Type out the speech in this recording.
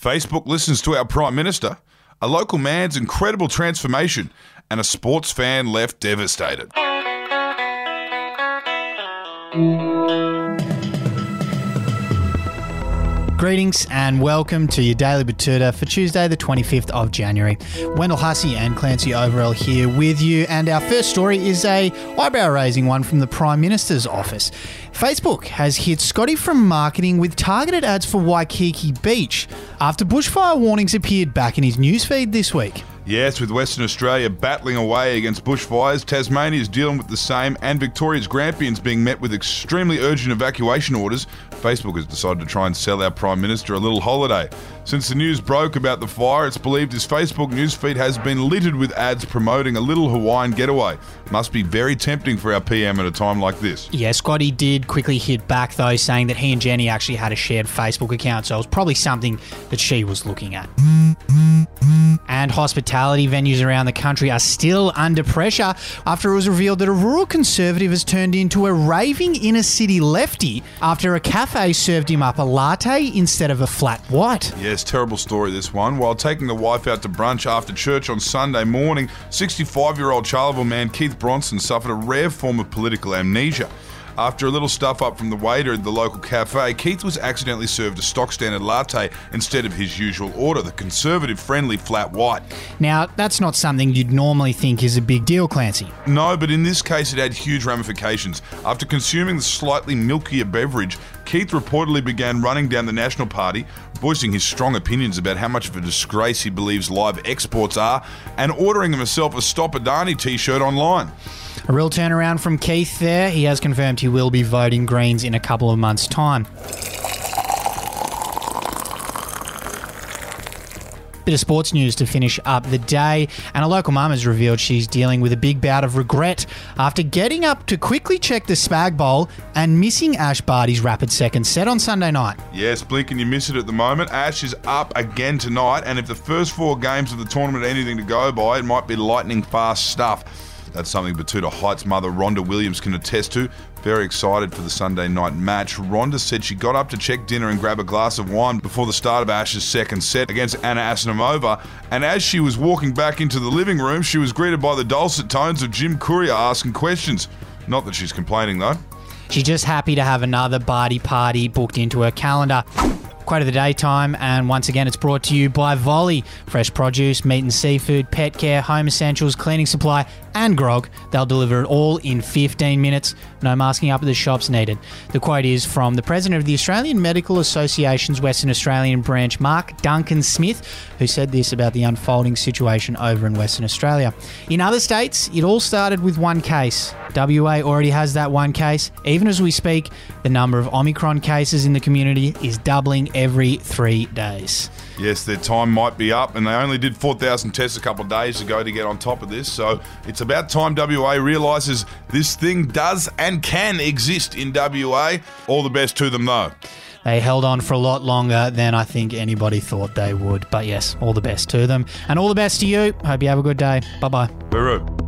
Facebook listens to our Prime Minister, a local man's incredible transformation, and a sports fan left devastated. Greetings and welcome to your Daily Betoota for Tuesday, the 25th of January. Wendell Hussey and Clancy Overell here with you, and our first story is a eyebrow-raising one from the Prime Minister's office. Facebook has hit Scotty from marketing with targeted ads for Waikiki Beach after bushfire warnings appeared back in his newsfeed this week. Yes, with Western Australia battling away against bushfires, Tasmania is dealing with the same, and Victoria's Grampians being met with extremely urgent evacuation orders. Facebook has decided to try and sell our Prime Minister a little holiday. Since the news broke about the fire, it's believed his Facebook newsfeed has been littered with ads promoting a little Hawaiian getaway. Must be very tempting for our PM at a time like this. Yeah, Scotty did quickly hit back though, saying that he and Jenny actually had a shared Facebook account, so it was probably something that she was looking at. And hospitality venues around the country are still under pressure after it was revealed that a rural conservative has turned into a raving inner city lefty after a cafe served him up a latte instead of a flat white. Yes, terrible story this one. While taking the wife out to brunch after church on Sunday morning, 65 year old Charleville man Keith Bronson suffered a rare form of political amnesia. After a little stuff up from the waiter at the local cafe, Keith was accidentally served a stock standard latte instead of his usual order, the conservative friendly flat white. Now, that's not something you'd normally think is a big deal, Clancy. No, but in this case, it had huge ramifications. After consuming the slightly milkier beverage, Keith reportedly began running down the National Party, voicing his strong opinions about how much of a disgrace he believes live exports are, and ordering himself a Stop Adani t shirt online. A real turnaround from Keith there. He has confirmed he will be voting Greens in a couple of months' time. Bit of sports news to finish up the day, and a local mum has revealed she's dealing with a big bout of regret after getting up to quickly check the spag bowl and missing Ash Barty's rapid second set on Sunday night. Yes, blink and you miss it at the moment. Ash is up again tonight, and if the first four games of the tournament are anything to go by, it might be lightning fast stuff. That's something Betoota Heights mother Rhonda Williams can attest to. Very excited for the Sunday night match. Rhonda said she got up to check dinner and grab a glass of wine before the start of Ash's second set against Anna Anisimova. And as she was walking back into the living room, she was greeted by the dulcet tones of Jim Courier asking questions. Not that she's complaining though. She's just happy to have another Barty party booked into her calendar. Quote of the daytime, and once again, it's brought to you by Voly. Fresh produce, meat and seafood, pet care, home essentials, cleaning supply, and grog. They'll deliver it all in 15 minutes. No masking up at the shops needed. The quote is from the president of the Australian Medical Association's Western Australian branch, Mark Duncan Smith, who said this about the unfolding situation over in Western Australia. In other states, it all started with one case. WA already has that one case. Even as we speak, the number of Omicron cases in the community is doubling every three days. Yes, their time might be up, and they only did 4,000 tests a couple of days ago to get on top of this. So it's about time WA realises this thing does and can exist in WA. All the best to them, though. They held on for a lot longer than I think anybody thought they would. But yes, all the best to them. And all the best to you. Hope you have a good day. Bye bye. Buru.